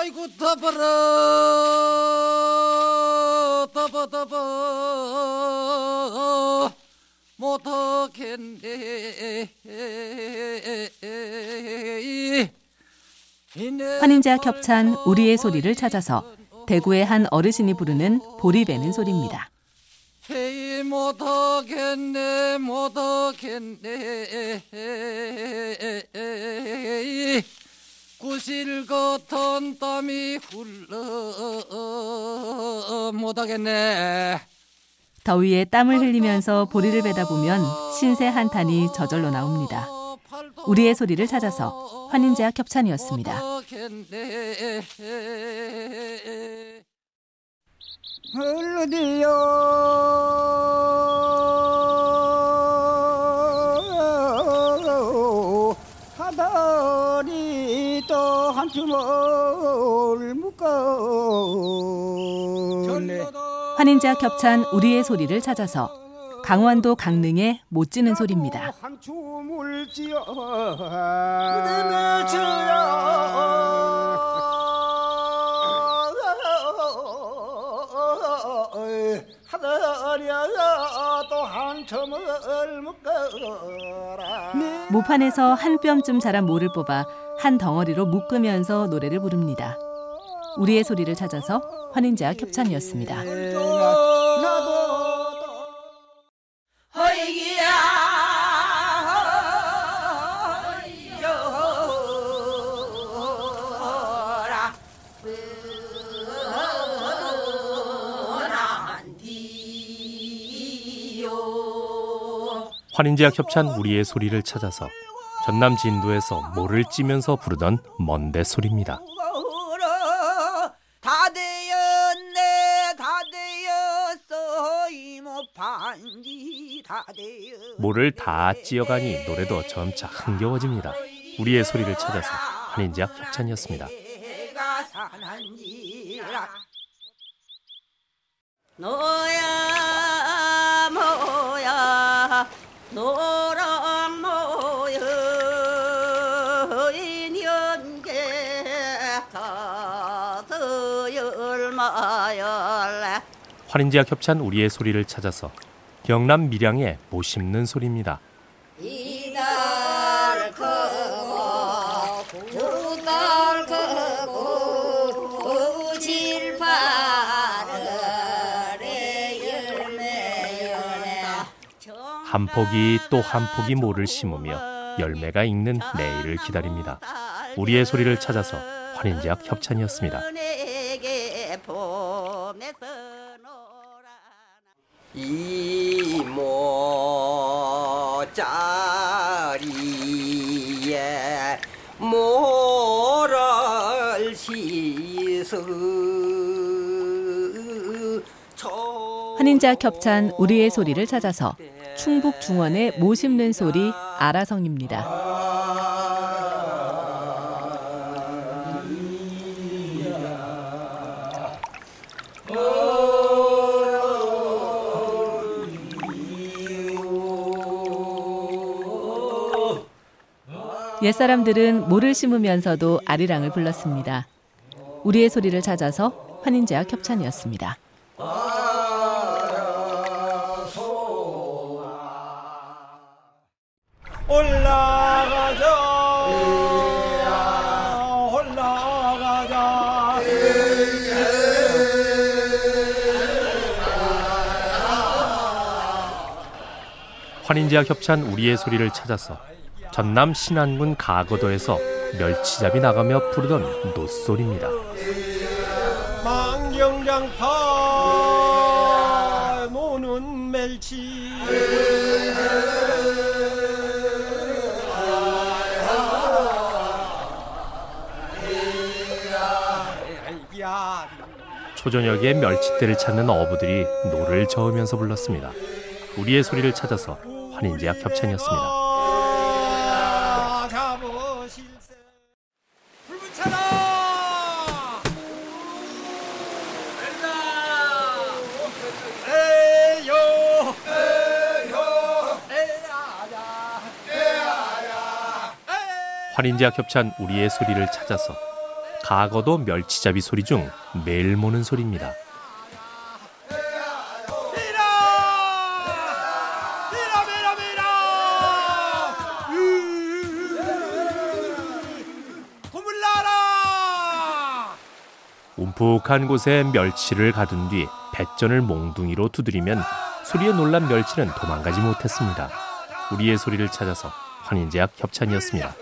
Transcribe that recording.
아이고 더버려 더버 더버 못하겠네. 환인자 겹찬 우리의 소리를 찾아서 대구의 한 어르신이 부르는 보리 베는 소리입니다. 헤이 못하겠네 못하겠네 구실 같은 땀이 흘러 못하겠네 더위에 땀을 흘리면서 보리를 베다 보면 신세 한탄이 저절로 나옵니다. 우리의 소리를 찾아서 환인제약 협찬이었습니다. 흘러디요 묶었네 환인제약 협찬 우리의 소리를 찾아서 강원도 강릉의 못 지는 소리입니다. 모판에서 한 뼘쯤 자란 모를 뽑아 한 덩어리로 묶으면서 노래를 부릅니다. 우리의 소리를 찾아서 환인제약 협찬이었습니다. 환인제약 협찬 우리의 소리를 찾아서 전남 진도에서 모를 찌면서 부르던 먼데 소리입니다. 모를 다 찌어가니 노래도 점차 흥겨워집니다. 우리의 소리를 찾아서 환인제약 협찬이었습니다. 너야 환인제약 협찬 우리의 소리를 찾아서 경남 밀양의 모 심는 소리입니다. 한 폭이 또한 폭이 모를 심으며 열매가 익는 내일을 기다립니다. 우리의 소리를 찾아서 환인제약 협찬이었습니다. 이모자리에 모를 씻어 환인제약 협찬 우리의 소리를 찾아서 충북 중원의 모 심는 소리 아라성입니다. 옛사람들은 모를 심으면서도 아리랑을 불렀습니다. 우리의 소리를 찾아서 환인제약 협찬이었습니다. 올라가자. 올라가자. 환인제약 협찬 우리의 소리를 찾아서 전남 신안군 가거도에서 멸치잡이 나가며 부르던 노소리입니다. 망경장파 노는 멜치 초저녁에 멸치떼를 찾는 어부들이 노를 저으면서 불렀습니다. 우리의 소리를 찾아서 환인제약 협찬이었습니다. 환인제약 협찬 우리의 소리를 찾아서 가거도 멸치잡이 소리 중 매일 모는 소리입니다. 움푹한 곳에 멸치를 가둔 뒤 배전을 몽둥이로 두드리면 소리에 놀란 멸치는 도망가지 못했습니다. 우리의 소리를 찾아서 환인제약 협찬이었습니다.